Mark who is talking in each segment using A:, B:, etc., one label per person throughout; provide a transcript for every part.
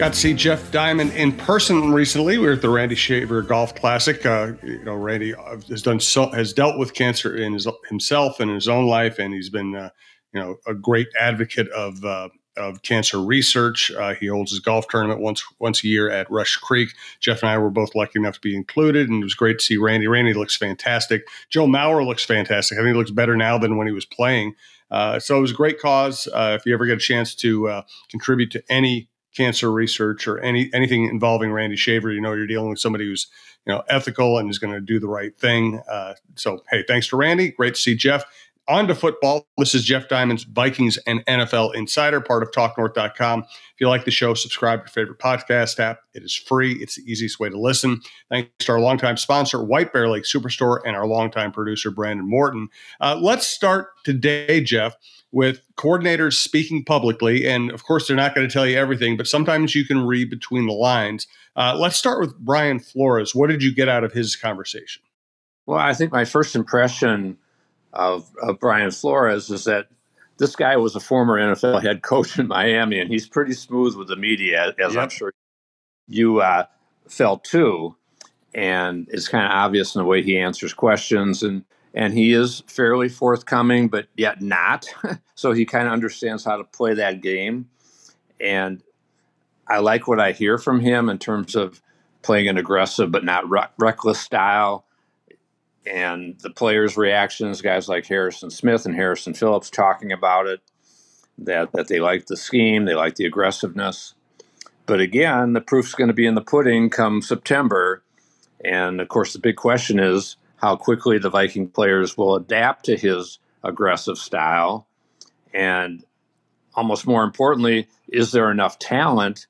A: Got to see Jeff Diamond in person recently. We were at the Randy Shaver Golf Classic. Uh, you know, Randy has done so has dealt with cancer in his, himself and in his own life, and he's been uh, you know a great advocate of uh, of cancer research. Uh, he holds his golf tournament once once a year at Rush Creek. Jeff and I were both lucky enough to be included, and it was great to see Randy. Randy looks fantastic. Joe Mauer looks fantastic. I think he looks better now than when he was playing. Uh, so it was a great cause. Uh, if you ever get a chance to uh, contribute to any cancer research or any anything involving Randy Shaver, you know you're dealing with somebody who's you know ethical and is going to do the right thing. Uh, so hey, thanks to Randy. Great to see Jeff. On to football. This is Jeff Diamond's Vikings and NFL Insider, part of TalkNorth.com. If you like the show, subscribe to your favorite podcast app. It is free. It's the easiest way to listen. Thanks to our longtime sponsor, White Bear Lake Superstore, and our longtime producer, Brandon Morton. Uh, let's start today, Jeff, with coordinators speaking publicly. And of course, they're not going to tell you everything, but sometimes you can read between the lines. Uh, let's start with Brian Flores. What did you get out of his conversation?
B: Well, I think my first impression of, of Brian Flores is that this guy was a former NFL head coach in Miami, and he's pretty smooth with the media, as yep. I'm sure you uh, felt too. And it's kind of obvious in the way he answers questions. And and he is fairly forthcoming, but yet not. so he kind of understands how to play that game. And I like what I hear from him in terms of playing an aggressive but not re- reckless style. And the players' reactions, guys like Harrison Smith and Harrison Phillips talking about it, that, that they like the scheme, they like the aggressiveness. But again, the proof's going to be in the pudding come September. And of course, the big question is how quickly the Viking players will adapt to his aggressive style. And almost more importantly, is there enough talent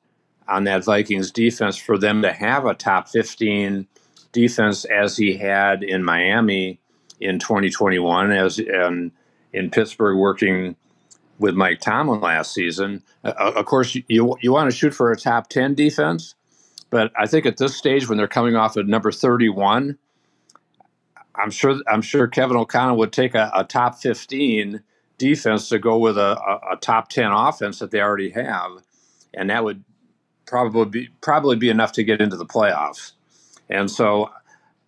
B: on that Vikings defense for them to have a top 15 defense as he had in Miami in 2021 as in, in Pittsburgh working with Mike Tomlin last season. Uh, of course, you you want to shoot for a top 10 defense, but I think at this stage when they're coming off at number 31, I'm sure I'm sure Kevin O'Connell would take a, a top 15 defense to go with a, a, a, top 10 offense that they already have, and that would probably be probably be enough to get into the playoffs. And so,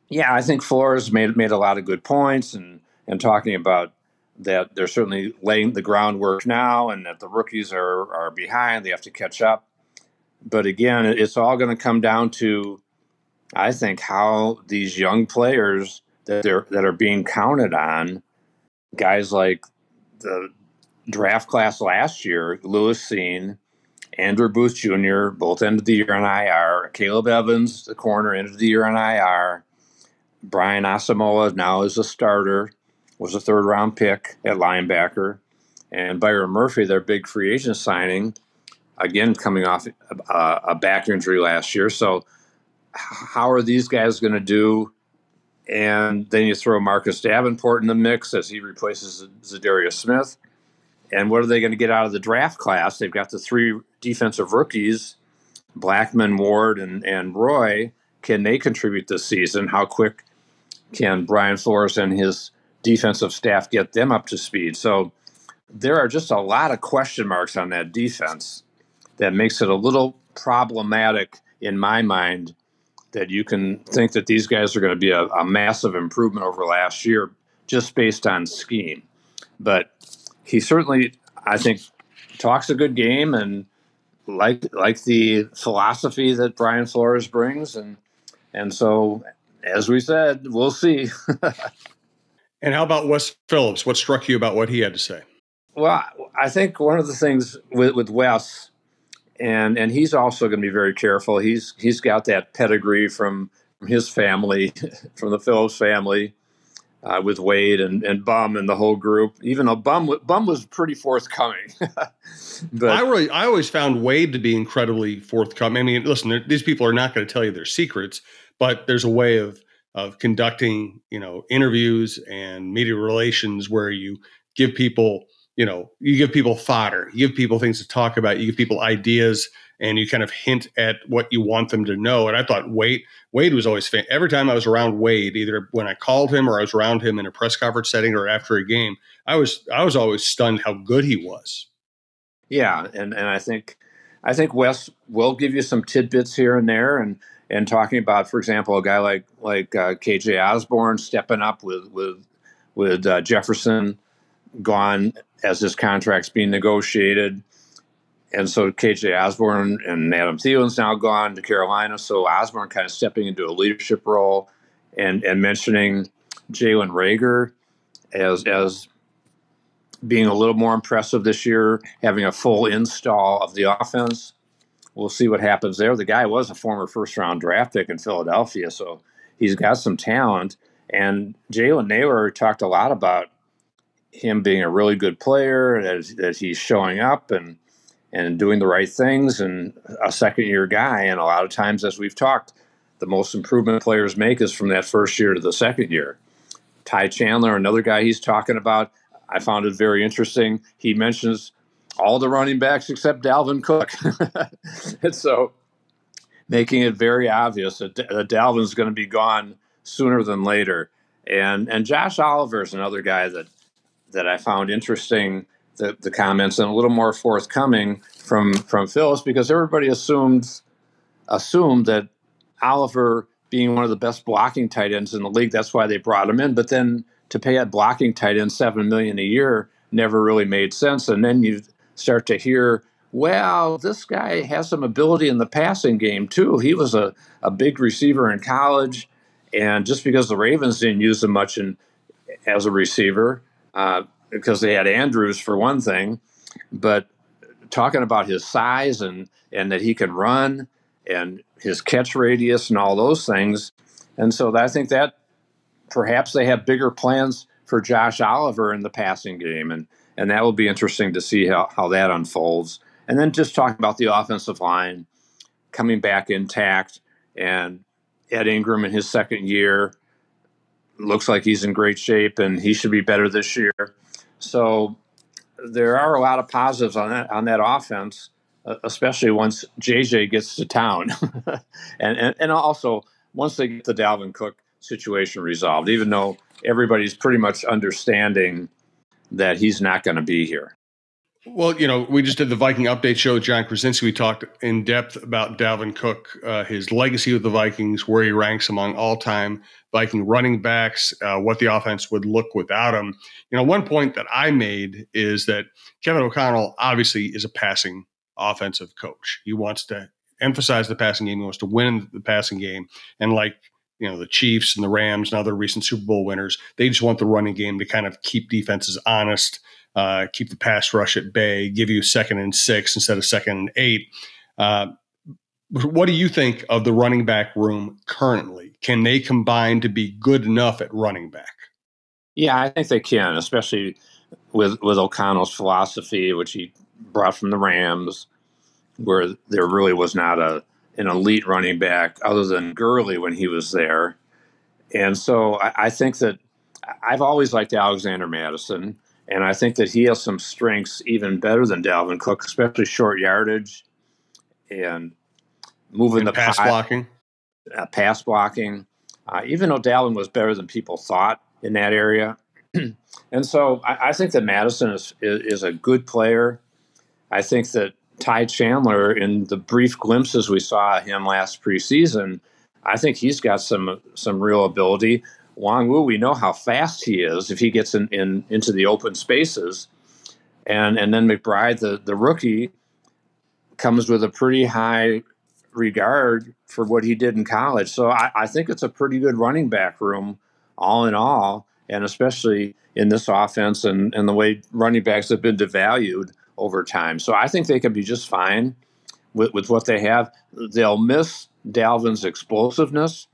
B: yeah, I think Flores made made a lot of good points and and talking about that they're certainly laying the groundwork now, and that the rookies are are behind; they have to catch up. But again, it's all going to come down to, I think, how these young players that are that are being counted on. Guys like the draft class last year, Lewis Cine, Andrew Booth Jr., both ended the year on IR. Caleb Evans, the corner, ended the year on IR. Brian Asamoah now is a starter, was a third round pick at linebacker. And Byron Murphy, their big free agent signing, again coming off a, a back injury last year. So, how are these guys going to do and then you throw Marcus Davenport in the mix as he replaces Za'Darius Smith. And what are they going to get out of the draft class? They've got the three defensive rookies, Blackmon, Ward, and, and Roy. Can they contribute this season? How quick can Brian Flores and his defensive staff get them up to speed? So there are just a lot of question marks on that defense that makes it a little problematic in my mind that you can think that these guys are going to be a, a massive improvement over last year just based on scheme. But he certainly, I think, talks a good game and like like the philosophy that Brian Flores brings, and and so as we said, we'll see.
A: and how about Wes Phillips? What struck you about what he had to say?
B: Well, I think one of the things with, with Wes and and he's also going to be very careful. He's he's got that pedigree from, from his family, from the Phillips family, uh, with Wade and, and Bum and the whole group. Even though Bum Bum was pretty forthcoming.
A: but I really I always found Wade to be incredibly forthcoming. I mean, listen, these people are not going to tell you their secrets, but there's a way of of conducting you know interviews and media relations where you give people you know, you give people fodder, you give people things to talk about, you give people ideas, and you kind of hint at what you want them to know. And I thought Wade, Wade was always fan. Every time I was around Wade, either when I called him or I was around him in a press conference setting or after a game, I was I was always stunned how good he was.
B: Yeah, and and I think I think Wes will give you some tidbits here and there, and and talking about, for example, a guy like like uh, KJ Osborn stepping up with with with uh, Jefferson gone as his contract's being negotiated. And so KJ Osborn and Adam Thielen's now gone to Carolina. So Osborn kind of stepping into a leadership role and, and mentioning Jalen Reagor as, as being a little more impressive this year, having a full install of the offense. We'll see what happens there. The guy was a former first round draft pick in Philadelphia, so he's got some talent. And Jalen Nailor talked a lot about him being a really good player, that, he's showing up and and doing the right things, and a second year guy. And a lot of times, as we've talked, the most improvement players make is from that first year to the second year. Ty Chandler, another guy he's talking about, I found it very interesting. He mentions all the running backs except Dalvin Cook. and so making it very obvious that, that Dalvin's going to be gone sooner than later. And and Josh Oliver is another guy that that I found interesting the, the comments and a little more forthcoming from from Phillips because everybody assumed assumed that Oliver being one of the best blocking tight ends in the league, that's why they brought him in. But then to pay a blocking tight end seven million a year never really made sense. And then you start to hear, well, this guy has some ability in the passing game too. He was a, a big receiver in college, and just because the Ravens didn't use him much in as a receiver, uh, because they had Andrews for one thing, but talking about his size and and that he can run and his catch radius and all those things, and so I think that perhaps they have bigger plans for Josh Oliver in the passing game, and and that will be interesting to see how how that unfolds. And then just talking about the offensive line coming back intact and Ed Ingram in his second year looks like he's in great shape and he should be better this year. So there are a lot of positives on that on that offense, uh, especially once JJ gets to town, and, and and also once they get the Dalvin Cook situation resolved. Even though everybody's pretty much understanding that he's not going to be here.
A: Well, you know, we just did the Viking update show with John Krasinski. We talked in depth about Dalvin Cook, uh, his legacy with the Vikings, where he ranks among all time Viking running backs, uh, what the offense would look without him. You know, one point that I made is that Kevin O'Connell obviously is a passing offensive coach. He wants to emphasize the passing game, he wants to win the passing game. And like, you know, the Chiefs and the Rams and other recent Super Bowl winners, they just want the running game to kind of keep defenses honest uh, keep the pass rush at bay, give you second and six instead of second and eight. Uh, what do you think of the running back room currently? Can they combine to be good enough at running back?
B: Yeah, I think they can, especially with with O'Connell's philosophy, which he brought from the Rams, where there really was not a an elite running back other than Gurley when he was there. And so I, I think that I've always liked Alexander Mattison. And I think that he has some strengths even better than Dalvin Cook, especially short yardage and moving and the
A: pass pie, blocking.
B: Uh, pass blocking. Uh, even though Dalvin was better than people thought in that area. and so I, I, think that Mattison is, is, is a good player. I think that Ty Chandler, in the brief glimpses we saw him last preseason, I think he's got some some real ability. Nwangwu, we know how fast he is if he gets in, in into the open spaces. And and then McBride, the, the rookie, comes with a pretty high regard for what he did in college. So I, I think it's a pretty good running back room, all in all, and especially in this offense and, and the way running backs have been devalued over time. So I think they can be just fine with, with what they have. They'll miss Dalvin's explosiveness,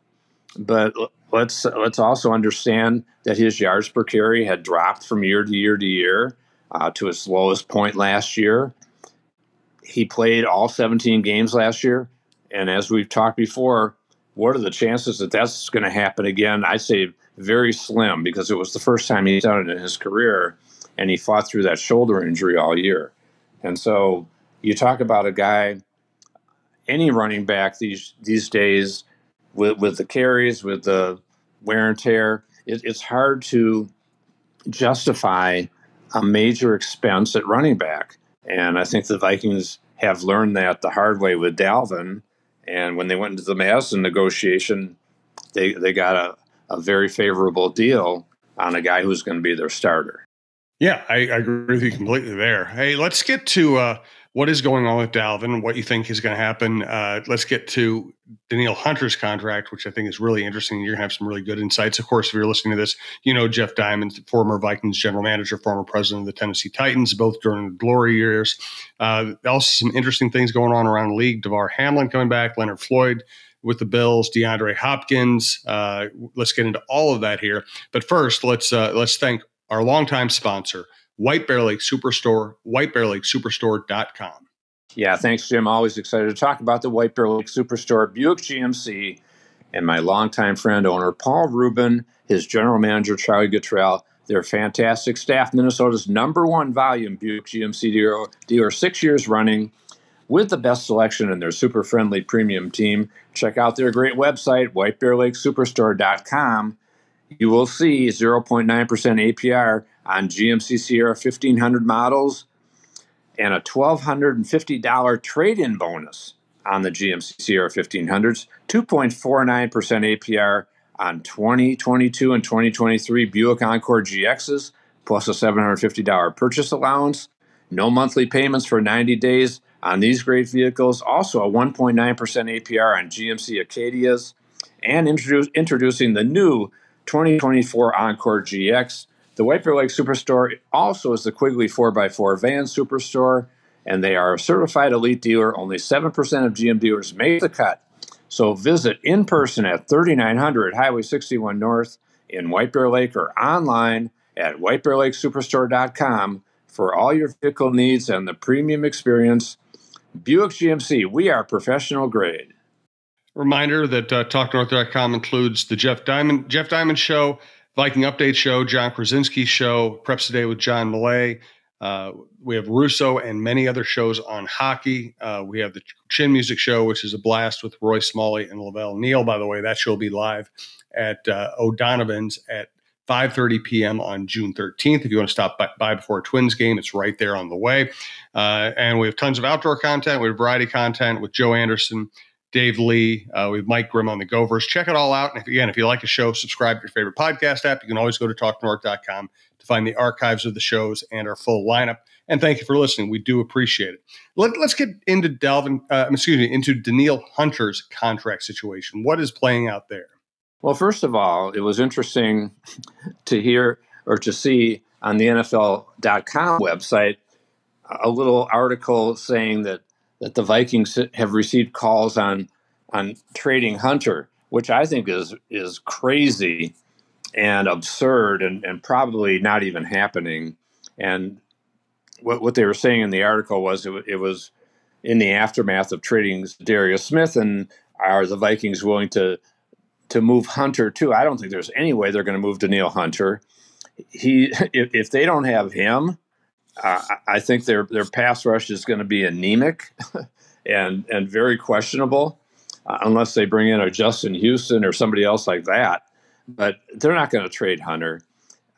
B: but let's let's also understand that his yards per carry had dropped from year to year to year uh, to its lowest point last year. He played all 17 games last year, and as we've talked before, what are the chances that that's going to happen again? I say very slim because it was the first time he's done it in his career, and he fought through that shoulder injury all year. And so you talk about a guy, any running back these these days with, with the carries, with the wear and tear, it, it's hard to justify a major expense at running back. And I think the Vikings have learned that the hard way with Dalvin. And when they went into the Mattison negotiation, they, they got a, a very favorable deal on a guy who's going to be their starter.
A: Yeah, I, I, agree with you completely there. Hey, let's get to uh, what is going on with Dalvin, what you think is going to happen. Uh, let's get to Danielle Hunter's contract, which I think is really interesting. You're going to have some really good insights. Of course, if you're listening to this, you know Jeff Diamond, former Vikings general manager, former president of the Tennessee Titans, both during the glory years. Uh, also, some interesting things going on around the league. Damar Hamlin coming back, Leonard Floyd with the Bills, DeAndre Hopkins. Uh, let's get into all of that here. But first, let's uh, let's thank our longtime sponsor, White Bear Lake Superstore, whitebearlakesuperstore.com.
B: Yeah, thanks, Jim. Always excited to talk about the White Bear Lake Superstore, Buick GMC, and my longtime friend owner, Paul Rubin, his general manager, Charlie Guttrell. They're fantastic staff, Minnesota's number one volume Buick GMC dealer, dealer six years running with the best selection and their super friendly premium team. Check out their great website, whitebearlakesuperstore.com you will see 0.9% APR on GMC Sierra 1500 models and a $1,250 trade in bonus on the GMC Sierra 1500s, 2.49% APR on 2022 and 2023 Buick Encore GXs, plus a $750 purchase allowance. No monthly payments for 90 days on these great vehicles. Also, a 1.9% APR on GMC Acadias. And introduce, introducing the new 2024 Encore GX. The White Bear Lake Superstore also is the Quigley 4x4 van superstore, and they are a certified elite dealer. Only 7% of GM dealers make the cut. So visit in person at 3900 Highway 61 North in White Bear Lake or online at whitebearlakesuperstore.com for all your vehicle needs and the premium experience. Buick GMC, we are professional grade.
A: Reminder that uh, TalkNorth.com includes the Jeff Diamond Jeff Diamond Show, Viking Update Show, John Krasinski Show, Preps Today with John Millea. Uh, we have Russo and many other shows on hockey. Uh, we have the Chin Music Show, which is a blast with Roy Smalley and La Velle Neal. By the way, that show will be live at uh, O'Donovan's at 5:30 p.m. on June 13th. If you want to stop by, before a Twins game, it's right there on the way. Uh, and we have tons of outdoor content. We have variety content with Joe Anderson Dave Lee. Uh, we have Mike Grimm on the Gophers. Check it all out. And if, again, if you like the show, subscribe to your favorite podcast app. You can always go to talknorth.com to find the archives of the shows and our full lineup. And thank you for listening. We do appreciate it. Let, us get into Dalvin, uh, excuse me, into Danielle Hunter's contract situation. What is playing out there?
B: Well, first of all, it was interesting to hear or to see on the NFL.com website a little article saying that that the Vikings have received calls on on trading Hunter, which I think is is crazy and absurd and, and probably not even happening. And what what they were saying in the article was it, it was in the aftermath of trading Darius Smith and are the Vikings willing to to move Hunter too? I don't think there's any way they're going to move Danielle Hunter. He if, if they don't have him, uh, I think their their pass rush is going to be anemic and and very questionable uh, unless they bring in a Justin Houston or somebody else like that. But they're not going to trade Hunter.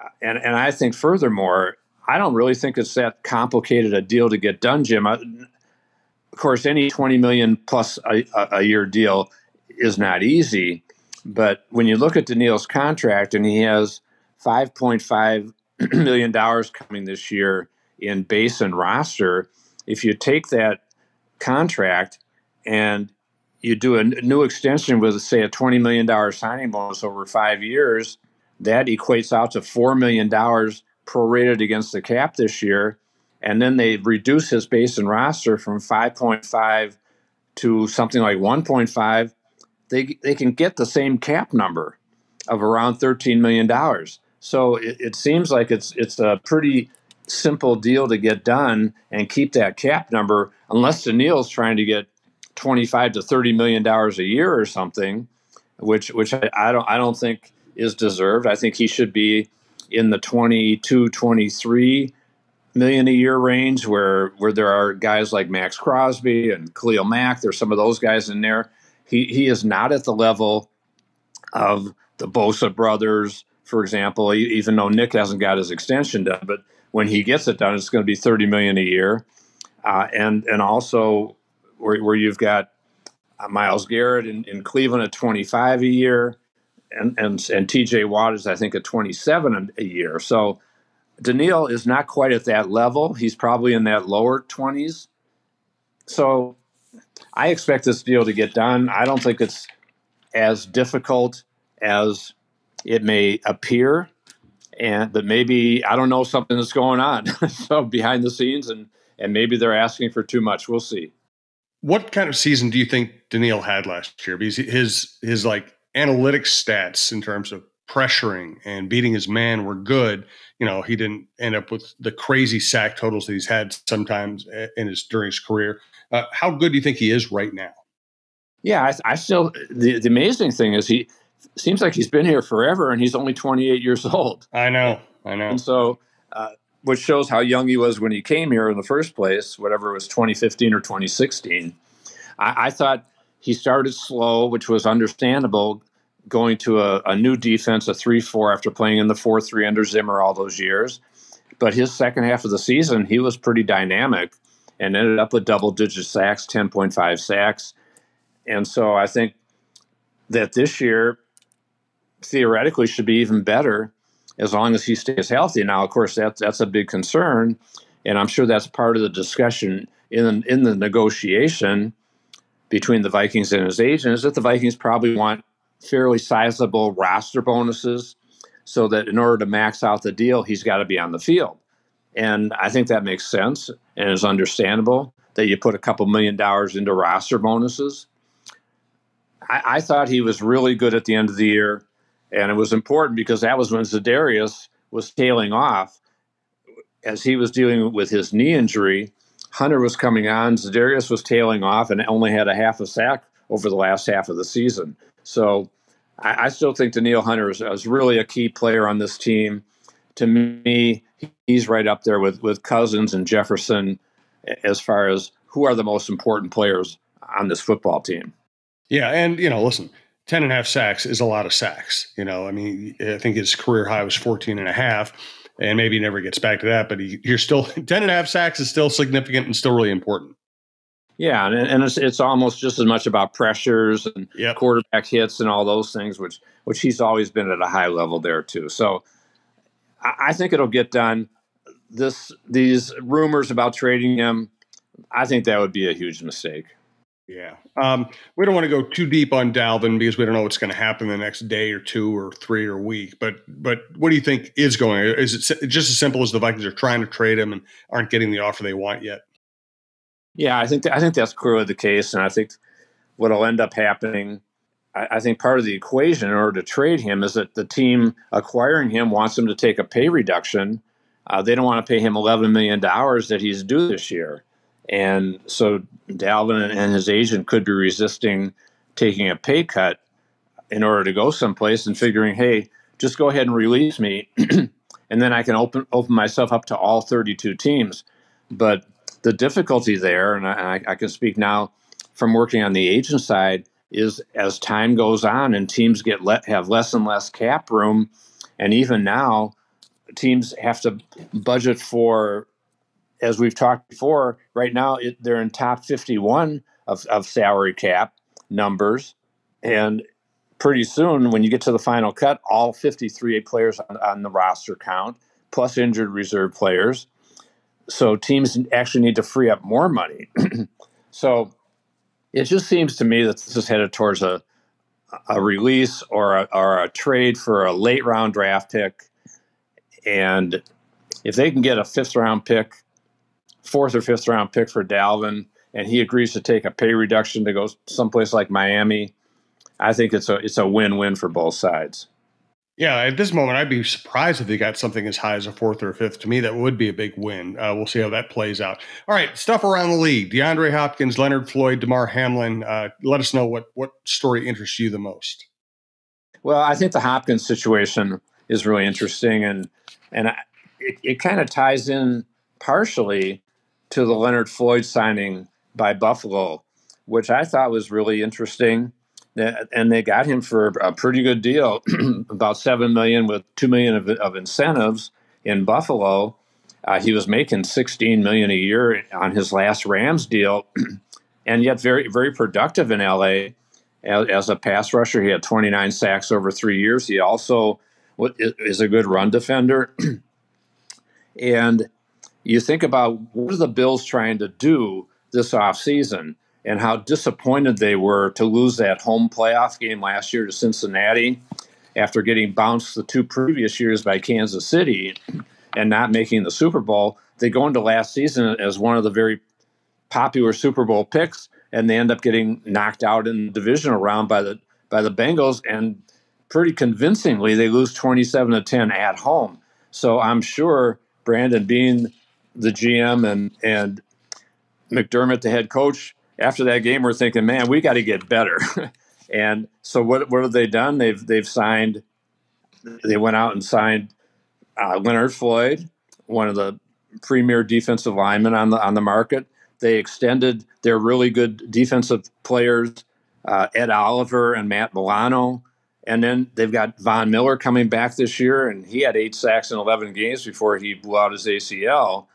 B: Uh, and and I think furthermore, I don't really think it's that complicated a deal to get done, Jim. I, of course, any twenty million plus a, a year deal is not easy. But when you look at Danielle's contract, and he has five point five million dollars coming this year in base and roster, if you take that contract and you do a new extension with, say, a $20 million signing bonus over five years, that equates out to $4 million prorated against the cap this year. And then they reduce his base and roster from 5.5 to something like 1.5. They, they can get the same cap number of around $13 million. So it, it seems like it's, it's a pretty simple deal to get done and keep that cap number, unless Danielle's trying to get 25 to 30 million dollars a year or something, which which I, I, don't I don't think is deserved. I think he should be in the 22, 23 million a year range where where there are guys like Maxx Crosby and Khalil Mack. There's some of those guys in there. He he is not at the level of the Bosa brothers, for example, even though Nick hasn't got his extension done, but when he gets it done, it's going to be 30 million a year. uh, and and also where, where you've got uh, Myles Garrett in, in Cleveland at 25 a year, and and and T.J. Watt is I think at 27 a year. So Danielle is not quite at that level. He's probably in that lower 20s. So I expect this deal to get done. I don't think it's as difficult as it may appear and but maybe I don't know something that's going on so behind the scenes and and maybe they're asking for too much. We'll see.
A: What kind of season do you think Danielle had last year? Because his his like analytics stats in terms of pressuring and beating his man were good. You know, he didn't end up with the crazy sack totals that he's had sometimes in his during his career. Uh, how good do you think he is right now?
B: Yeah, I, I still the, the amazing thing is he seems like he's been here forever and he's only 28 years old.
A: I know, I know.
B: And so, uh, which shows how young he was when he came here in the first place, whatever it was 2015 or 2016. I, I thought he started slow, which was understandable going to a, a new defense, a 3 4 after playing in the 4 3 under Zimmer all those years. But his second half of the season, he was pretty dynamic and ended up with double digit sacks, 10.5 sacks. And so I think that this year theoretically should be even better as long as he stays healthy. Now, of course, that's that's a big concern, and I'm sure that's part of the discussion in in the negotiation between the Vikings and his agent is that the Vikings probably want fairly sizable roster bonuses so that in order to max out the deal, he's got to be on the field. And I think that makes sense and is understandable that you put a couple million dollars into roster bonuses. I, I thought he was really good at the end of the year. And it was important because that was when Za'Darius was tailing off. As he was dealing with his knee injury, Hunter was coming on, Za'Darius was tailing off and only had a half a sack over the last half of the season. So I, I still think Danielle Hunter is, is, really a key player on this team. To me, he's right up there with, with Cousins and Jefferson as far as who are the most important players on this football team.
A: Yeah, and you know, listen, 10 and a half sacks is a lot of sacks. You know, I mean, I think his career high was 14 and a half, and maybe he never gets back to that, but he, you're still 10 and a half sacks is still significant and still really important.
B: Yeah, and, and it's, it's almost just as much about pressures and yep. quarterback hits and all those things, which which he's always been at a high level there too. So I, I think it'll get done. This these rumors about trading him, I think that would be a huge mistake.
A: Yeah. Um, we don't want to go too deep on Dalvin because we don't know what's going to happen the next day or two or three or week. But but what do you think is going? Is it just as simple as the Vikings are trying to trade him and aren't getting the offer they want yet?
B: Yeah, I think th- I think that's clearly the case, and I think what'll end up happening. I, I think part of the equation in order to trade him is that the team acquiring him wants him to take a pay reduction. Uh, they don't want to pay him eleven million dollars that he's due this year. And so Dalvin and his agent could be resisting taking a pay cut in order to go someplace and figuring, hey, just go ahead and release me, and then I can open open myself up to all 32 teams. But the difficulty there, and I, I can speak now from working on the agent side, is as time goes on and teams get let have less and less cap room, and even now, teams have to budget for as we've talked before, right now it, they're in top 51 of, of salary cap numbers. And pretty soon, when you get to the final cut, all 53 players on, on the roster count, plus injured reserve players. So teams actually need to free up more money. so it just seems to me that this is headed towards a, a release or a, or a trade for a late round draft pick. And if they can get a fifth round pick fourth or fifth round pick for Dalvin, and he agrees to take a pay reduction to go someplace like Miami, I think it's a it's a win win for both sides.
A: Yeah, at this moment, I'd be surprised if he got something as high as a fourth or a fifth. To me, that would be a big win. Uh, we'll see how that plays out. All right, stuff around the league: DeAndre Hopkins, Leonard Floyd, Damar Hamlin. Uh, let us know what what story interests you the most.
B: Well, I think the Hopkins situation is really interesting, and and I, it, it kind of ties in partially to the Leonard Floyd signing by Buffalo, which I thought was really interesting. And they got him for a pretty good deal, about seven million with two million of, of incentives in Buffalo. Uh, he was making 16 million a year on his last Rams deal, and yet very very productive in LA as, as, a pass rusher. He had 29 sacks over three years. He also is a good run defender. and you think about what are the Bills trying to do this offseason and how disappointed they were to lose that home playoff game last year to Cincinnati after getting bounced the two previous years by Kansas City and not making the Super Bowl. They go into last season as one of the very popular Super Bowl picks, and they end up getting knocked out in the divisional round by the by the Bengals, and pretty convincingly they lose twenty seven to ten at home. So I'm sure Brandon, being the GM and and McDermott, the head coach, after that game, we're thinking, man, we got to get better. and so what what have they done? They've they've signed. They went out and signed uh, Leonard Floyd, one of the premier defensive linemen on the on the market. They extended their really good defensive players, uh, Ed Oliver and Matt Milano. And then they've got Von Miller coming back this year, and he had eight sacks in 11 games before he blew out his ACL.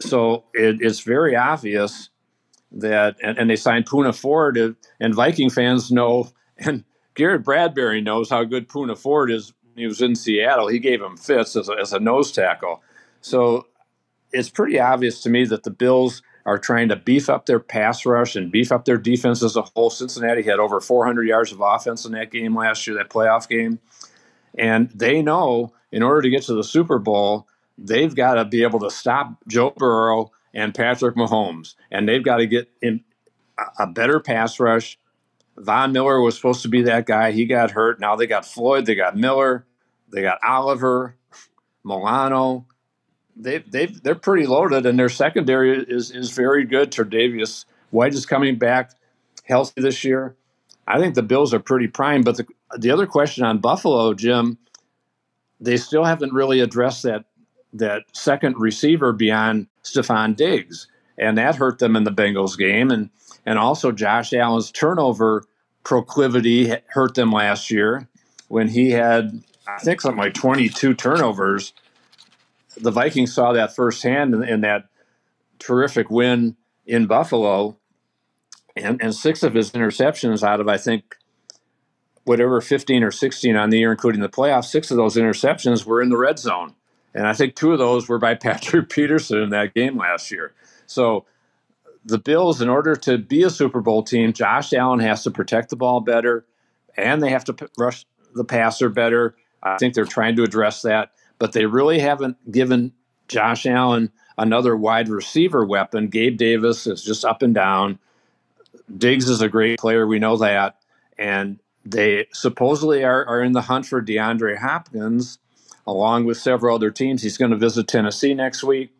B: So it, it's very obvious that, and, and they signed Poona Ford, uh, and Viking fans know, and Garrett Bradbury knows how good Poona Ford is. He was in Seattle. He gave him fits as a, as a nose tackle. So it's pretty obvious to me that the Bills are trying to beef up their pass rush and beef up their defense as a whole. Cincinnati had over 400 yards of offense in that game last year, that playoff game. And they know in order to get to the Super Bowl, they've got to be able to stop Joe Burrow and Patrick Mahomes. And they've got to get in a better pass rush. Von Miller was supposed to be that guy. He got hurt. Now they got Floyd, they got Miller, they got Oliver, Milano they they they're pretty loaded, and their secondary is is very good. Tre'Davious White is coming back healthy this year. I think the Bills are pretty prime. But the the other question on Buffalo, Jim, they still haven't really addressed that that second receiver beyond Stefon Diggs, and that hurt them in the Bengals game, and and also Josh Allen's turnover proclivity hurt them last year when he had I think something like 22 turnovers the Vikings saw that firsthand in, in that terrific win in Buffalo, and, and six of his interceptions out of I think whatever 15 or 16 on the year, including the playoffs, six of those interceptions were in the red zone. And I think two of those were by Patrick Peterson in that game last year. So the Bills, in order to be a Super Bowl team, Josh Allen has to protect the ball better and they have to rush the passer better. I think they're trying to address that but they really haven't given Josh Allen another wide receiver weapon. Gabe Davis is just up and down. Diggs is a great player. We know that. And they supposedly are, are in the hunt for DeAndre Hopkins, along with several other teams. He's going to visit Tennessee next week.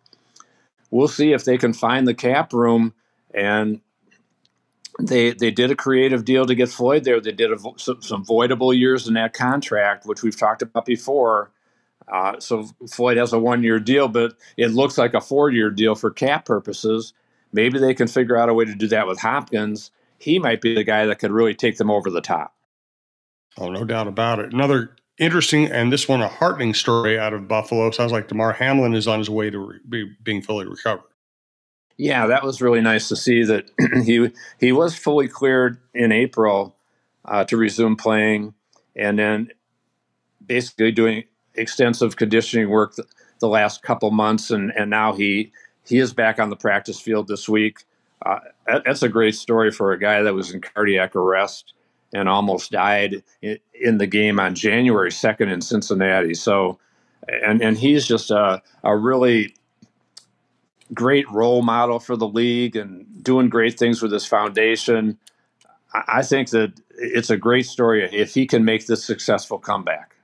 B: We'll see if they can find the cap room. And they they did a creative deal to get Floyd there. They did a, some, some voidable years in that contract, which we've talked about before. Uh, so Floyd has a one year deal, but it looks like a four year deal for cap purposes. Maybe they can figure out a way to do that with Hopkins. He might be the guy that could really take them over the top.
A: Oh, no doubt about it. Another interesting and this one a heartening story out of Buffalo. Sounds like Damar Hamlin is on his way to re- be, being fully recovered.
B: Yeah, that was really nice to see that he he was fully cleared in April uh, to resume playing, and then basically doing extensive conditioning work the, the last couple months, and and now he he is back on the practice field this week. Uh, that's a great story for a guy that was in cardiac arrest and almost died in, the game on January 2nd in Cincinnati. So, and and he's just a a really great role model for the league and doing great things with his foundation. I think that it's a great story if he can make this successful comeback.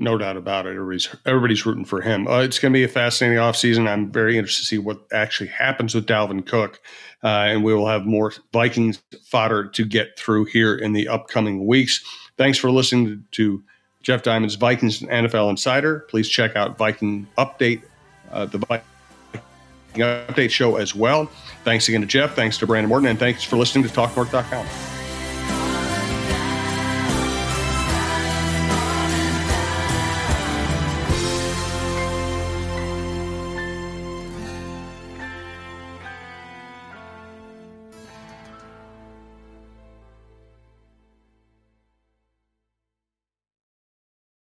A: No doubt about it. Everybody's everybody's rooting for him. Uh, it's going to be a fascinating offseason. I'm very interested to see what actually happens with Dalvin Cook, uh, and we will have more Vikings fodder to get through here in the upcoming weeks. Thanks for listening to Jeff Diamond's Vikings NFL Insider. Please check out Viking Update, uh, the Viking Update show as well. Thanks again to Jeff. Thanks to Brandon Morton, and thanks for listening to TalkNorth.com.